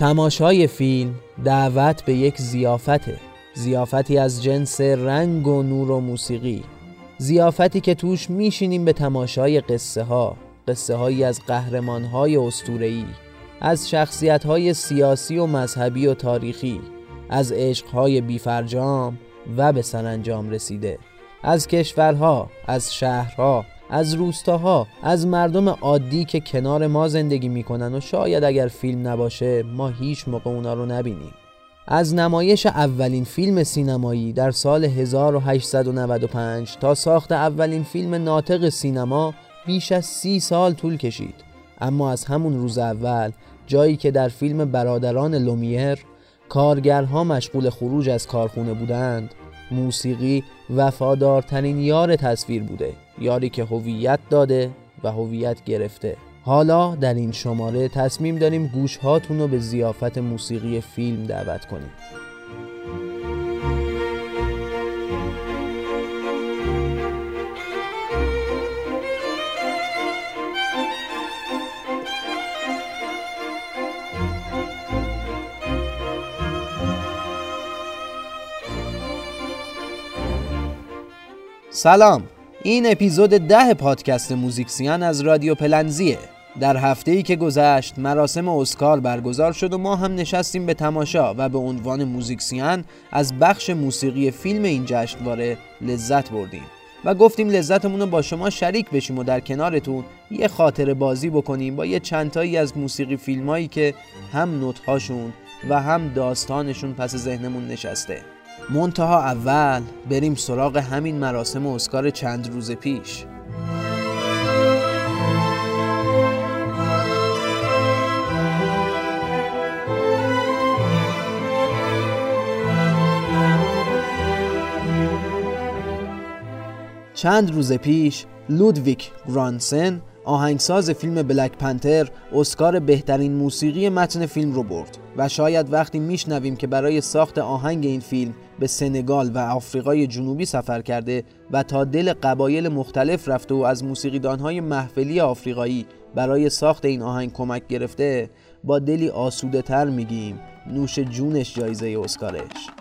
تماشای فیلم دعوت به یک زیافته زیافتی از جنس رنگ و نور و موسیقی. زیافتی که توش میشینیم به تماشای قصه ها قصه هایی از قهرمان های از شخصیت های سیاسی و مذهبی و تاریخی از عشق های بیفرجام و به سرانجام رسیده. از کشورها از شهرها از روستاها از مردم عادی که کنار ما زندگی می‌کنن و شاید اگر فیلم نباشه ما هیچ موقع اونا رو نبینیم. از نمایش اولین فیلم سینمایی در سال 1895 تا ساخت اولین فیلم ناطق سینما بیش از سی سال طول کشید. اما از همون روز اول جایی که در فیلم برادران لومیر کارگرها مشغول خروج از کارخونه بودند موسیقی وفادارترین یار تصویر بوده. یاری که هویت داده و هویت گرفته. حالا در این شماره تصمیم داریم گوش رو به زیافت موسیقی فیلم دعوت کنیم. سلام. این اپیزود ده پادکست موزیکسیان از رادیو پلنزیه. در هفته ای که گذشت مراسم اسکار برگزار شد و ما هم نشستیم به تماشا و به عنوان موزیکسیان از بخش موسیقی فیلم این جشنواره لذت بردیم و گفتیم لذتمون رو با شما شریک بشیم و در کنارتون یه خاطر بازی بکنیم با یه چندتایی از موسیقی فیلمایی که هم نوتهاشون و هم داستانشون پس ذهنمون نشسته. منتها اول بریم سراغ همین مراسم اسکار چند روز پیش. چند روز پیش لودویک گرانسن آهنگساز فیلم بلک پنتر اسکار بهترین موسیقی متن فیلم رو برد و شاید وقتی میشنویم که برای ساخت آهنگ این فیلم به سنگال و آفریقای جنوبی سفر کرده و تا دل قبایل مختلف رفته و از موسیقیدانهای محفلی آفریقایی برای ساخت این آهنگ کمک گرفته با دلی آسوده تر میگیم. نوش جونش جایزه اسکارش.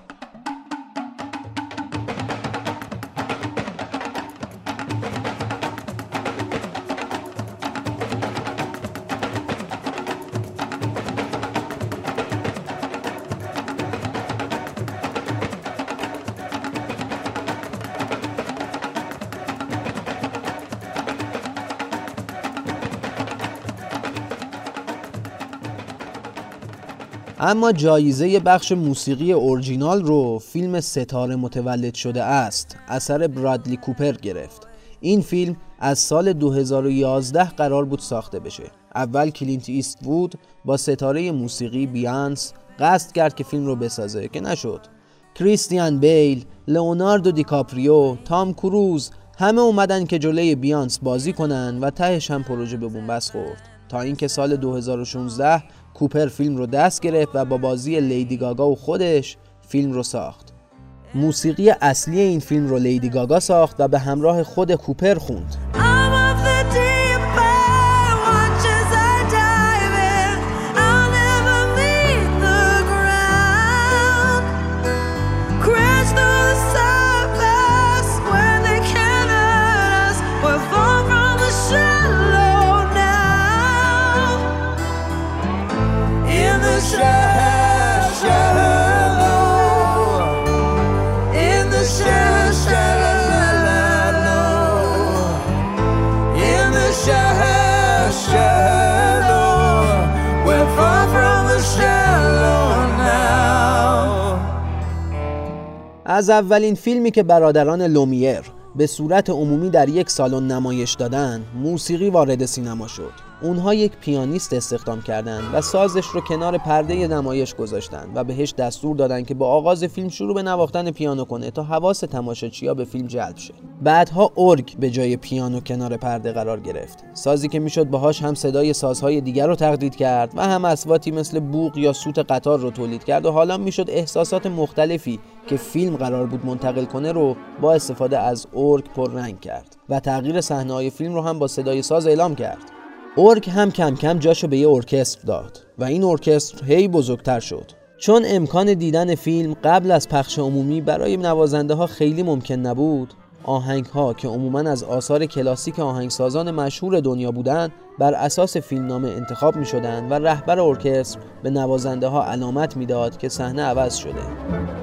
اما جایزه بخش موسیقی اورجینال رو فیلم ستاره متولد شده است اثر برادلی کوپر گرفت. این فیلم از سال 2011 قرار بود ساخته بشه. اول کلینت ایست وود با ستاره موسیقی بیانس قصد کرد که فیلم رو بسازه که نشد. کریستیان بیل، لئوناردو دیکاپریو، تام کروز همه اومدن که جلوی بیانس بازی کنن و تهش هم پروژه به بنبست خورد. تا اینکه سال 2016 کوپر فیلم رو دست گرفت و با بازی لیدی گاگا و خودش فیلم رو ساخت. موسیقی اصلی این فیلم رو لیدی گاگا ساخت و به همراه خود کوپر خوند. از اولین فیلمی که برادران لومیر به صورت عمومی در یک سالن نمایش دادن موسیقی وارد سینما شد. اونها یک پیانیست استخدام کردند و سازش رو کنار پرده نمایش گذاشتن و بهش دستور دادن که با آغاز فیلم شروع به نواختن پیانو کنه تا حواس تماشاچیها به فیلم جلب شه. بعدها ارگ به جای پیانو کنار پرده قرار گرفت. سازی که می‌شد باهاش هم صدای سازهای دیگر رو تقلید کرد و هم اسواتی مثل بوق یا سوت قطار رو تولید کرد و حالا می‌شد احساسات مختلفی که فیلم قرار بود منتقل کنه رو با استفاده از ارگ پررنگ کرد و تغییر صحنه فیلم رو هم با صدای ساز اعلام کرد. ارگ هم کم کم جاشو به یه ارکستر داد و این ارکستر هی بزرگتر شد. چون امکان دیدن فیلم قبل از پخش عمومی برای نوازنده ها خیلی ممکن نبود آهنگ ها که عموما از آثار کلاسیک آهنگسازان مشهور دنیا بودند بر اساس فیلمنامه انتخاب می شدند و رهبر ارکستر به نوازنده ها علامت می‌داد که صحنه عوض شده.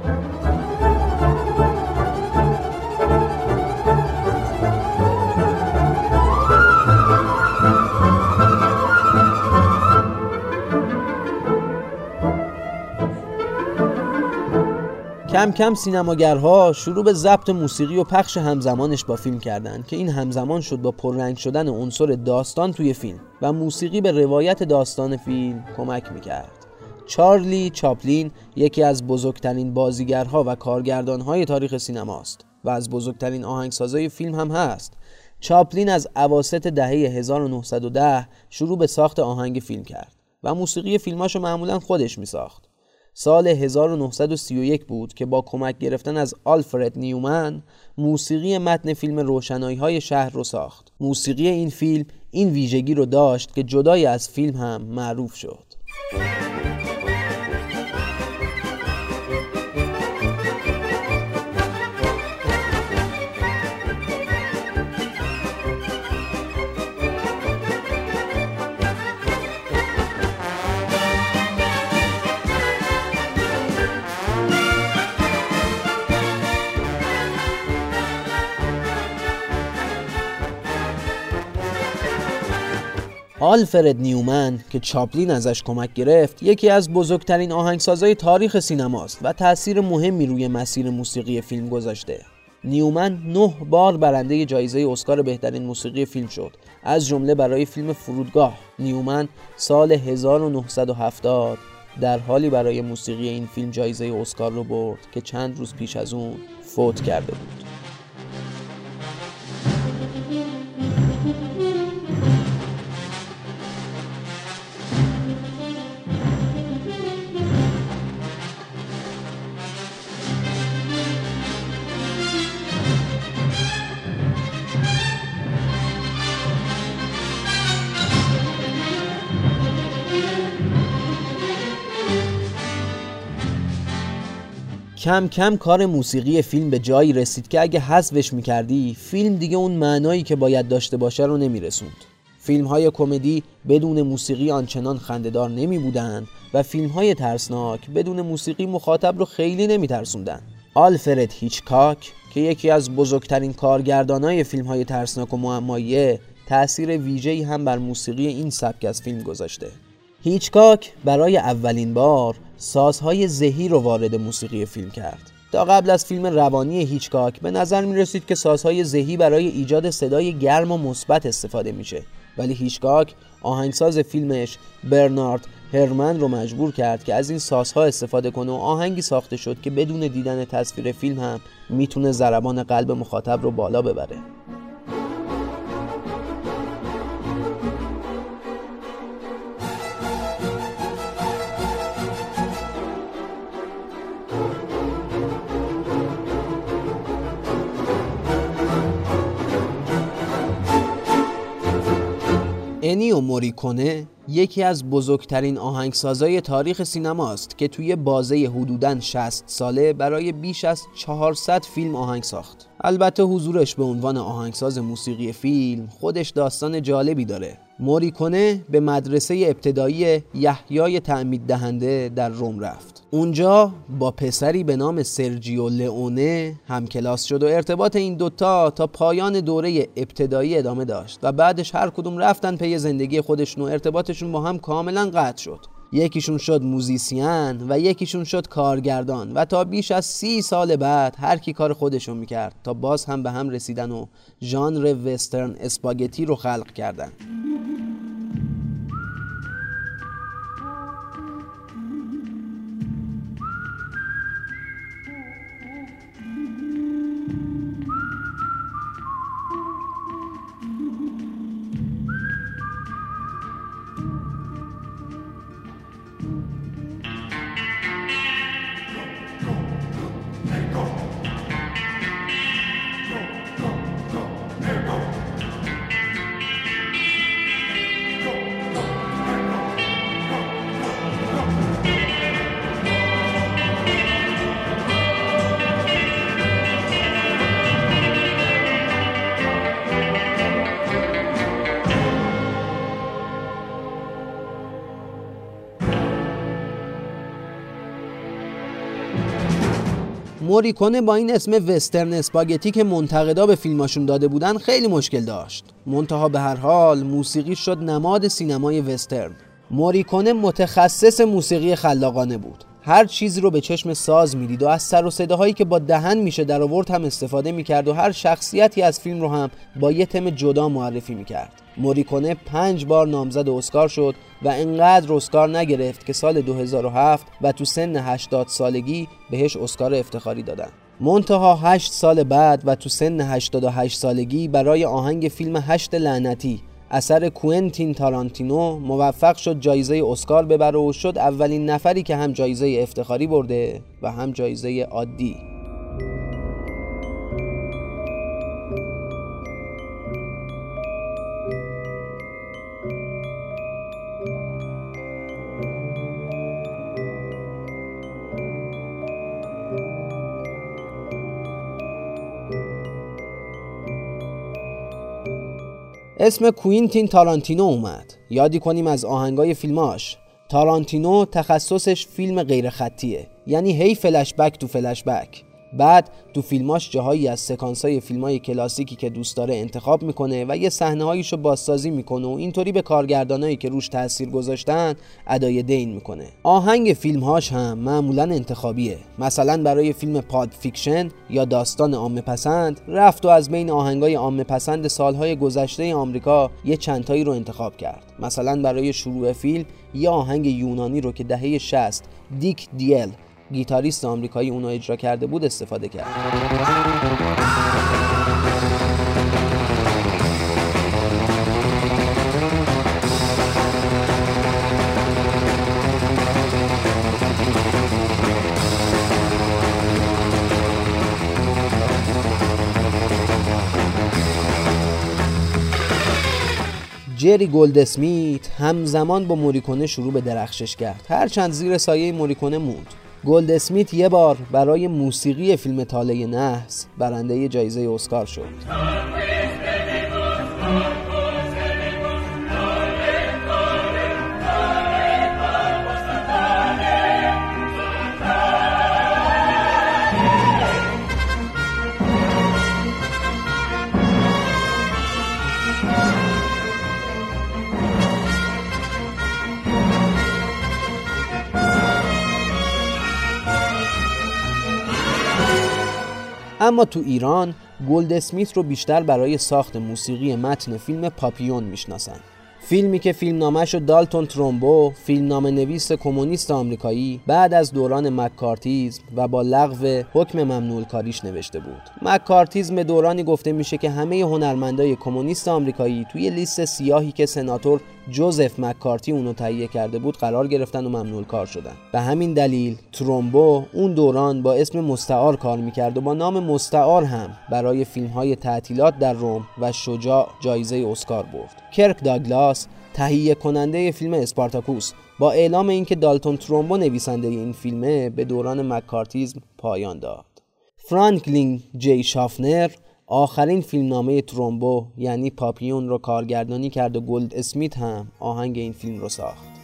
کم کم سینماگرها شروع به ضبط موسیقی و پخش همزمانش با فیلم کردند که این همزمان شد با پررنگ شدن عنصر داستان توی فیلم و موسیقی به روایت داستان فیلم کمک می‌کرد. چارلی چاپلین یکی از بزرگترین بازیگرها و کارگردانهای تاریخ سینماست و از بزرگترین آهنگسازای فیلم هم هست. چاپلین از اواسط دهه 1910 شروع به ساخت آهنگ فیلم کرد و موسیقی فیلماشو معمولا خودش می ساخت سال 1931 بود که با کمک گرفتن از آلفرد نیومن موسیقی متن فیلم روشنایی های شهر رو ساخت. موسیقی این فیلم این ویژگی رو داشت که جدای از فیلم هم معروف شد. آلفرد نیومن که چاپلین ازش کمک گرفت یکی از بزرگترین آهنگسازهای تاریخ سینماست و تاثیر مهمی روی مسیر موسیقی فیلم گذاشته. نیومن نه بار برنده جایزه اسکار بهترین موسیقی فیلم شد از جمله برای فیلم فرودگاه. نیومن سال 1970 در حالی برای موسیقی این فیلم جایزه اسکار رو برد که چند روز پیش از اون فوت کرده بود. کم کم کار موسیقی فیلم به جایی رسید که اگه حذفش می‌کردی فیلم دیگه اون معنایی که باید داشته باشه رو نمیرسوند فیلم های کمدی بدون موسیقی آنچنان خندهدار نمی بودن و فیلم های ترسناک بدون موسیقی مخاطب رو خیلی نمی ترسوندن. آلفرد هیچکاک که یکی از بزرگترین های فیلم های ترسناک و معماییه تأثیر ویژه‌ای هم بر موسیقی این سبک از فیلم گذاشته. هیچکاک برای اولین بار سازهای ذهی رو وارد موسیقی فیلم کرد. تا قبل از فیلم روانی هیچکاک به نظر می رسید که سازهای ذهی برای ایجاد صدای گرم و مثبت استفاده میشه. ولی هیچکاک آهنگساز فیلمش برنارد هرمن رو مجبور کرد که از این سازها استفاده کنه و آهنگی ساخته شد که بدون دیدن تصویر فیلم هم می‌تونه ضربان قلب مخاطب رو بالا ببره. موریکونه یکی از بزرگترین آهنگسازای تاریخ سینماست که توی بازه حدوداً 60 ساله برای بیش از 400 فیلم آهنگ ساخت. البته حضورش به عنوان آهنگساز موسیقی فیلم خودش داستان جالبی داره. موریکونه به مدرسه ابتدایی یحیای تعمید دهنده در روم رفت. اونجا با پسری به نام سرجیو لئونه هم کلاس شد و ارتباط این دوتا تا پایان دوره ابتدایی ادامه داشت و بعدش هر کدوم رفتن پی زندگی خودشون و ارتباطشون با هم کاملا قطع شد یکیشون شد موزیسین و یکیشون شد کارگردان و تا بیش از سی سال بعد هر کی کار خودشو می‌کرد تا باز هم به هم رسیدن و ژانر وسترن اسپاگتی رو خلق کردن. موریکونه با این اسم وسترن اسپاگتی که منتقدا به فیلماشون داده بودن خیلی مشکل داشت. منتها به هر حال موسیقی شد نماد سینمای وسترن. موریکونه متخصص موسیقی خلاقانه بود. هر چیزی رو به چشم ساز می‌دید و از سر و صداهایی که با دهن میشه در آورد هم استفاده می‌کرد و هر شخصیتی از فیلم رو هم با یه تم جدا معرفی می‌کرد. موریکونه پنج بار نامزد اسکار شد و انقدر اسکار نگرفت که سال 2007 و تو سن 80 سالگی بهش اسکار افتخاری دادن. منتها 8 سال بعد و تو سن 88 سالگی برای آهنگ فیلم هشت لعنتی اثر کوئنتین تارانتینو موفق شد جایزه اسکار ببره و شد اولین نفری که هم جایزه افتخاری برده و هم جایزه عادی. اسم کوینتین تارانتینو اومد. یادی کنیم از آهنگای فیلماش. تارانتینو تخصصش فیلم غیر خطیه یعنی هی فلش بک تو فلش بک. بعد تو فیلماش جاهایی از سکانس های فیلم های کلاسیکی که دوست داره انتخاب می‌کنه و یه صحنه هایشو بازسازی می‌کنه و اینطوری به کارگردانایی که روش تاثیر گذاشتن ادای دین می‌کنه. آهنگ فیلم هاش هم معمولا انتخابیه. مثلا برای فیلم پالپ فیکشن یا داستان عامه پسند رفت و از بین آهنگای عامه پسند سالهای گذشته آمریکا یه چندتایی رو انتخاب کرد. مثلا برای شروع فیلم یه آهنگ یونانی رو که دهه 60 دیک دیل گیتاریست آمریکایی اونو اجرا کرده بود استفاده کرد. جری گولد اسمیت همزمان با موریکونه شروع به درخشش کرد. هرچند زیر سایه موریکونه موند. گولد اسمیت یه بار برای موسیقی فیلم تاله نحس برنده جایزه اسکار شد. اما تو ایران گولد اسمیت رو بیشتر برای ساخت موسیقی متن فیلم پاپیون می‌شناسن. فیلمی که فیلم نامش و دالتون ترومبو فیلم نام نویس کمونیست آمریکایی بعد از دوران مکارتیزم و با لغو حکم ممنوع کاریش نوشته بود. مکارتیزم دورانی گفته میشه که همه هنرمندای کمونیست آمریکایی توی لیست سیاهی که سناتور جوزف مکارتی اونو تهیه کرده بود قرار گرفتن و ممنوع کار شدن. به همین دلیل ترومبو اون دوران با اسم مستعار کار می‌کرد و با نام مستعار هم برای فیلم های تعطیلات در روم و شجاع جایزه اسکار برد. کرک داگلاس تهیه کننده فیلم اسپارتاکوس با اعلام اینکه دالتون ترومبو نویسنده این فیلمه به دوران مکارتیزم پایان داد. فرانکلین جی شافنر آخرین فیلمنامه ترومبو یعنی پاپیون رو کارگردانی کرد و گلد اسمیت هم آهنگ این فیلم رو ساخت.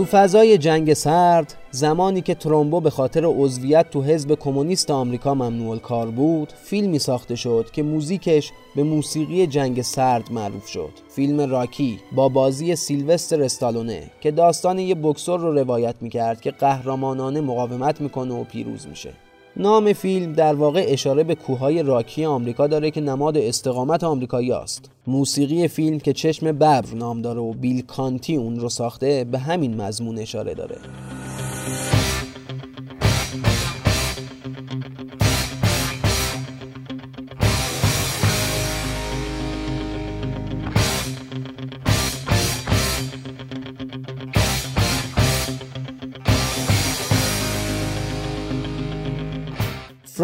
تو فضای جنگ سرد زمانی که ترومبو به خاطر عضویت تو حزب کمونیست آمریکا ممنوع کار بود فیلمی ساخته شد که موزیکش به موسیقی جنگ سرد معروف شد. فیلم راکی با بازی سیلوستر استالونه که داستان یه بکسور رو روایت می‌کرد که قهرمانانه مقاومت می‌کنه و پیروز میشه. نام فیلم در واقع اشاره به کوههای راکی آمریکا داره که نماد استقامت آمریکایی است. موسیقی فیلم که چشم ببر نام داره و بیل کانتی اون رو ساخته به همین مضمون اشاره داره.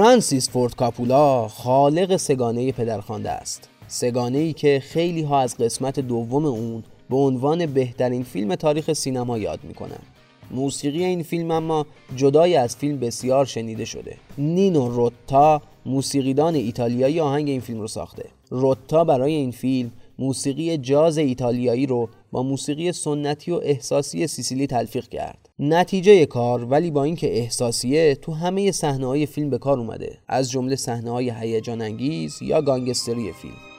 فرانسیس فورد کاپولا خالق سگانه پدرخوانده است. سگانه ای که خیلی ها از قسمت دوم اون به عنوان بهترین فیلم تاریخ سینما یاد می‌کنن. موسیقی این فیلم اما جدای از فیلم بسیار شنیده شده. نینو روتا موسیقیدان ایتالیایی آهنگ این فیلم رو ساخته. روتا برای این فیلم موسیقی جاز ایتالیایی رو با موسیقی سنتی و احساسی سیسیلی تلفیق کرد. نتیجه کار ولی با اینکه احساسیه تو همه صحنه های فیلم به کار اومده. از جمله صحنه های هیجان انگیز یا گانگستری فیلم.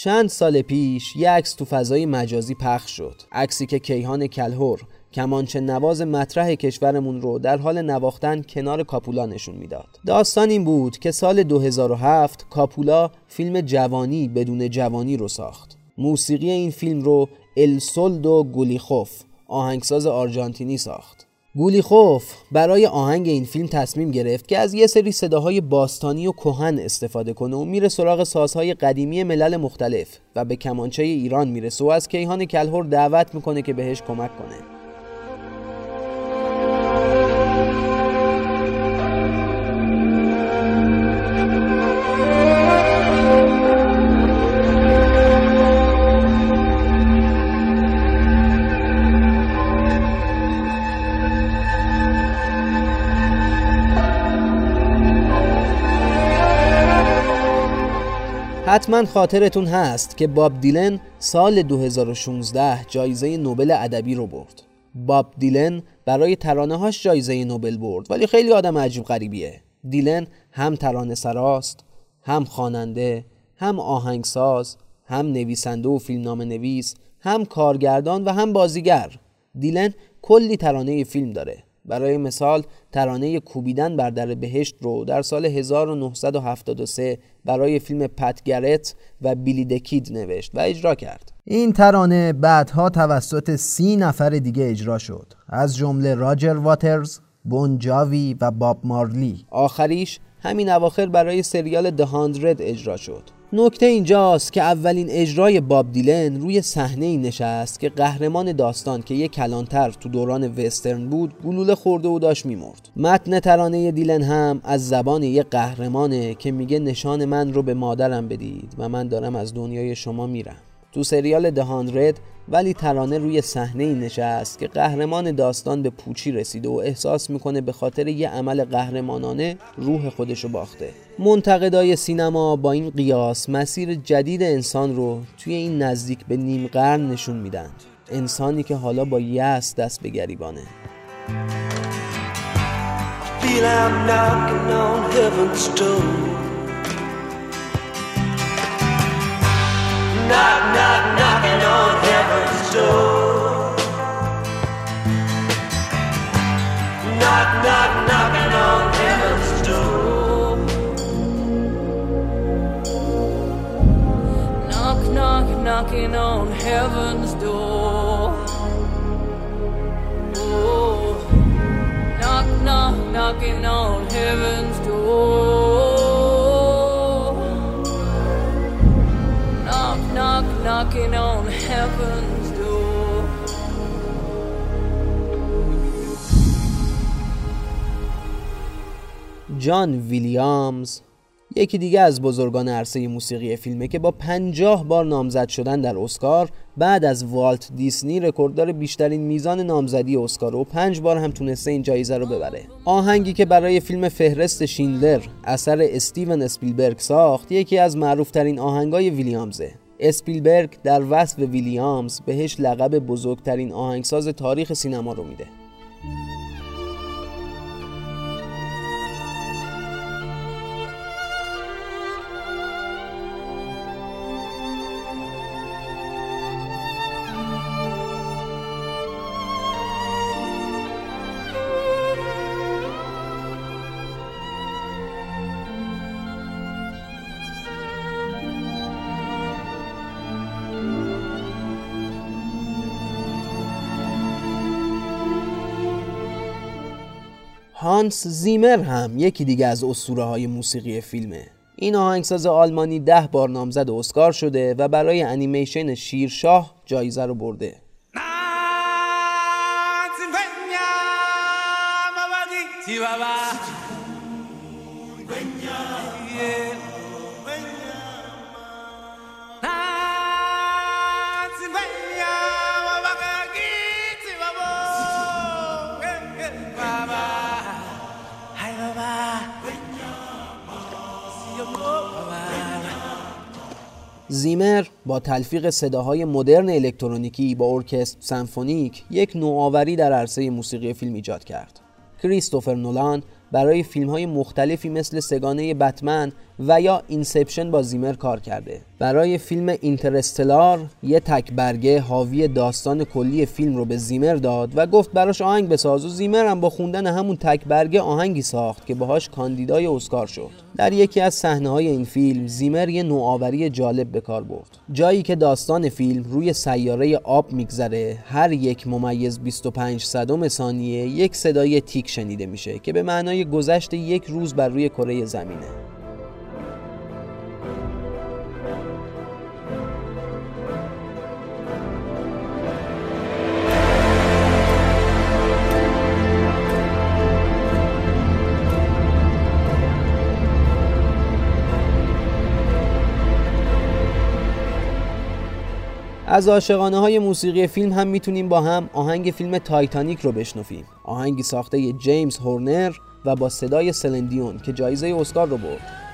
چند سال پیش یه عکس تو فضای مجازی پخش شد عکسی که کیهان کلهور کمانچه نواز مطرح کشورمون رو در حال نواختن کنار کاپولا نشون می‌داد. داستان این بود که سال 2007 کاپولا فیلم جوانی بدون جوانی رو ساخت. موسیقی این فیلم رو السولدو گولیخوف آهنگساز آرژانتینی ساخت. گولیخوف برای آهنگ این فیلم تصمیم گرفت که از یه سری صداهای باستانی و کهن استفاده کنه و میره سراغ سازهای قدیمی ملل مختلف و به کمانچه ایران می‌رسه و از کیهان کلهور دعوت می‌کنه که بهش کمک کنه. حتما خاطرتون هست که باب دیلن سال 2016 جایزه نوبل ادبی رو برد. باب دیلن برای ترانه هاش جایزه نوبل برد ولی خیلی آدم عجیب غریبیه. دیلن هم ترانه سراست هم خواننده هم آهنگساز هم نویسنده و فیلمنامه نویس هم کارگردان و هم بازیگر. دیلن کلی ترانه فیلم داره. برای مثال ترانه کوبیدن بر در بهشت رو در سال 1973 برای فیلم پت گرت و بیلی دکید نوشت و اجرا کرد. این ترانه بعدها توسط سی نفر دیگه اجرا شد. از جمله راجر واترز، بون جاوی و باب مارلی. آخریش همین اواخر برای سریال دهاندرد اجرا شد. نکته اینجاست که اولین اجرای باب دیلن روی صحنه ای نشست که قهرمان داستان که یک کلانتر تو دوران وسترن بود گلوله خورده و داشت میمرد. متن ترانه دیلن هم از زبان یک قهرمانه که میگه نشان من رو به مادرم بدید و من دارم از دنیای شما میرم. تو سریال دهاندرد ولی ترانه روی صحنه ای نشست که قهرمان داستان به پوچی رسیده و احساس می‌کنه به خاطر یه عمل قهرمانانه روح خودشو باخته. منتقدای سینما با این قیاس مسیر جدید انسان رو توی این نزدیک به نیم قرن نشون میدن. انسانی که حالا با یأس دست به گریبانه. Knock, knock, knocking on heaven's door. Knock, knock, knocking on heaven's door. Knock, knock, knocking on heaven's door. Oh, knock, knock, knocking on heaven's door. Knocking on heaven's door. جان ویلیامز یکی دیگه از بزرگان عرصه موسیقی فیلمه که با پنجاه بار نامزد شدن در اسکار بعد از والت دیسنی رکورددار بیشترین میزان نامزدی اسکار و پنج بار هم تونسته این جایزه رو ببره آهنگی که برای فیلم فهرست شیندلر اثر استیون اسپیلبرگ ساخت یکی از معروفترین آهنگای ویلیامزه اسپیلبرگ در وصف ویلیامز بهش لقب بزرگترین آهنگساز تاریخ سینما رو میده. هانس زیمر هم یکی دیگه از اسطوره های موسیقی فیلمه. این آهنگساز آلمانی ده بار نامزد اسکار شده و برای انیمیشن شیرشاه جایزه رو برده. زیمر با تلفیق صداهای مدرن الکترونیکی با ارکستر سمفونیک یک نوآوری در عرصه موسیقی فیلم ایجاد کرد. کریستوفر نولان برای فیلم های مختلفی مثل سگانه بتمن و یا اینسپشن با زیمر کار کرده برای فیلم اینترستلار یه تک برگه حاوی داستان کلی فیلم رو به زیمر داد و گفت براش آهنگ بساز و زیمر هم با خوندن همون تک برگه آهنگی ساخت که باهاش کاندیدای اسکار شد. در یکی از صحنه های این فیلم زیمر یه نوآوری جالب به کار برد. جایی که داستان فیلم روی سیاره آب میگذره هر یک ممیز 25 صدم ثانیه یک صدای تیک شنیده میشه که به معنای گذشت یک روز بر روی کره زمینه. از عاشقانه های موسیقی فیلم هم می‌تونیم با هم آهنگ فیلم تایتانیک رو بشنفیم آهنگی ساخته جیمز هورنر و با صدای سلندیون که جایزه اسکار رو برد.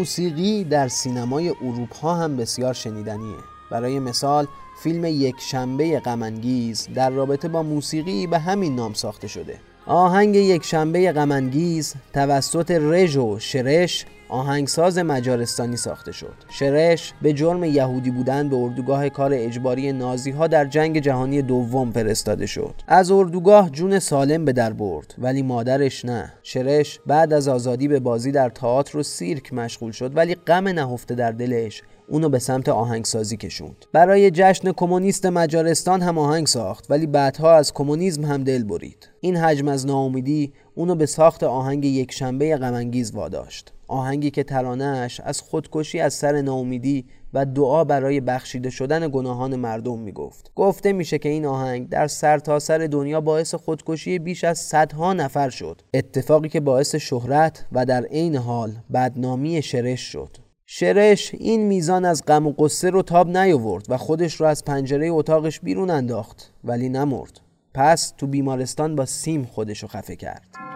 موسیقی در سینمای اروپا هم بسیار شنیدنیه. برای مثال فیلم یک شنبه غمانگیز در رابطه با موسیقی به همین نام ساخته شده. آهنگ یک شنبه غمانگیز توسط رژ و شرش آهنگساز مجارستانی ساخته شد. شرش به جرم یهودی بودن به اردوگاه کار اجباری نازی ها در جنگ جهانی دوم فرستاده شد. از اردوگاه جون سالم به در برد ولی مادرش نه. شرش بعد از آزادی به بازی در تئاتر و سیرک مشغول شد ولی غم نهفته در دلش اونو به سمت آهنگسازی کشوند برای جشن کمونیست مجارستان هم آهنگ ساخت ولی بعدها از کمونیسم هم دل برید این حجم از ناامیدی اونو به ساخت آهنگ یک شنبه غمانگیز واداشت. آهنگی که ترانهش از خودکشی از سر ناامیدی و دعا برای بخشیده شدن گناهان مردم می‌گفت. گفته میشه که این آهنگ در سرتاسر سر دنیا باعث خودکشی بیش از صدها نفر شد. اتفاقی که باعث شهرت و در عین حال بدنامی شرش شد. شرش این میزان از غم و قصه رو تاب نیاورد و خودش رو از پنجره اتاقش بیرون انداخت ولی نمرد. پس تو بیمارستان با سیم خودش رو خفه کرد.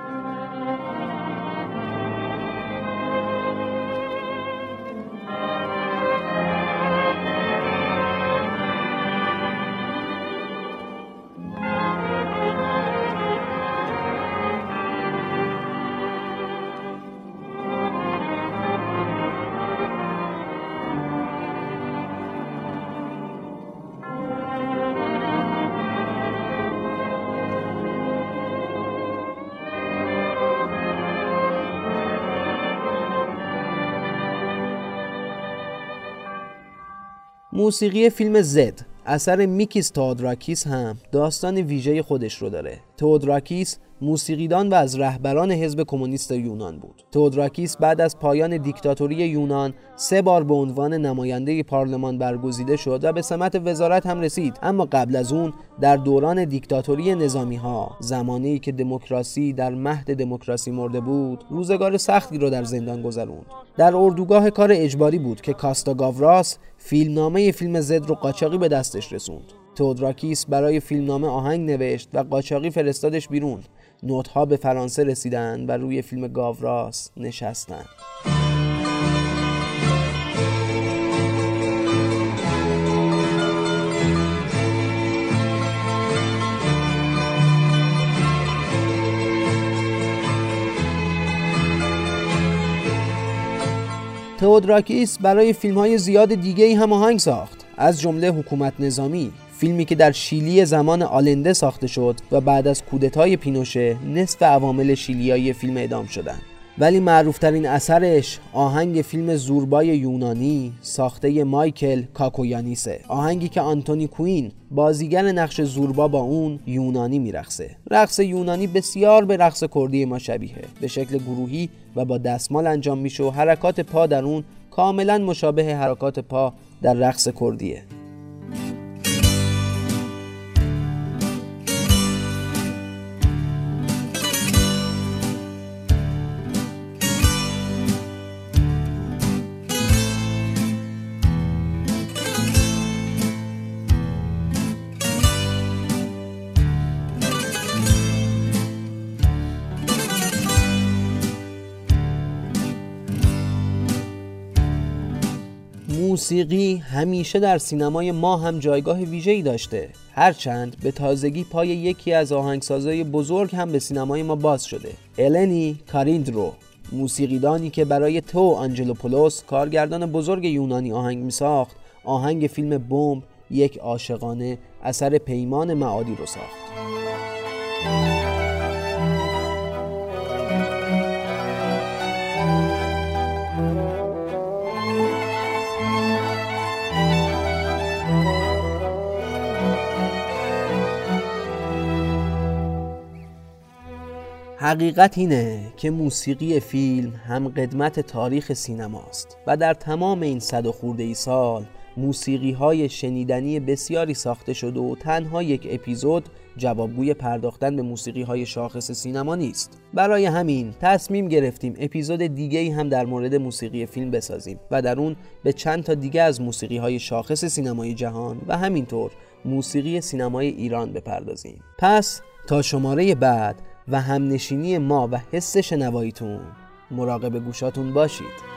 موسیقی فیلم زد اثر میکیس تادراکیس هم داستان ویژه خودش رو داره. تودراکیس موسیقیدان و از رهبران حزب کمونیست یونان بود. تودراکیس بعد از پایان دیکتاتوری یونان سه بار به عنوان نماینده پارلمان برگزیده شد و به سمت وزارت هم رسید. اما قبل از اون در دوران دیکتاتوری نظامی ها زمانی که دموکراسی در مهد دموکراسی مرده بود روزگار سختی رو در زندان گذروند. در اردوگاه کار اجباری بود که کاستا گاوراس فیلمنامه فیلم زد رو قاچاقی به دستش رسوند. تودراکیس برای فیلمنامه آهنگ نوشت و قاچاقی فرستادش بیرون. نوت ها به فرانسه رسیدن و روی فیلم گاوراس نشستن تئودراکیس برای فیلم های زیاد دیگه ای هم آهنگ ساخت. از جمله حکومت نظامی. فیلمی که در شیلی زمان آلنده ساخته شد و بعد از کودتای پینوشه نصف عوامل شیلیایی فیلم اعدام شدند ولی معروفترین اثرش آهنگ فیلم زوربای یونانی ساخته مایکل کاکویانیسه. آهنگی که آنتونی کوین بازیگر نقش زوربا با اون یونانی میرقصه. رقص یونانی بسیار به رقص کردی ما شبیه. به شکل گروهی و با دستمال انجام میشه و حرکات پا در اون کاملا مشابه حرکات پا در رقص کردیه. موسیقی همیشه در سینمای ما هم جایگاه ویژه‌ای داشته. هرچند به تازگی پای یکی از آهنگسازای بزرگ هم به سینمای ما باز شده. النی کاریندرو موسیقیدانی که برای تو آنجلوپولوس کارگردان بزرگ یونانی آهنگ می ساخت آهنگ فیلم بمب یک عاشقانه اثر پیمان معادی رو ساخت. حقیقت اینه که موسیقی فیلم هم قدمت تاریخ سینماست و در تمام این صد و خورده ای سال موسیقی های شنیدنی بسیاری ساخته شده و تنها یک اپیزود جوابگوی پرداختن به موسیقی های شاخص سینما نیست. برای همین تصمیم گرفتیم اپیزود دیگه ای هم در مورد موسیقی فیلم بسازیم و در اون به چند تا دیگه از موسیقی های شاخص سینمای جهان و همینطور موسیقی سینمای ایران بپردازیم. پس تا شماره بعد و همنشینی ما و حس شنواییتون. مراقب گوشاتون باشید.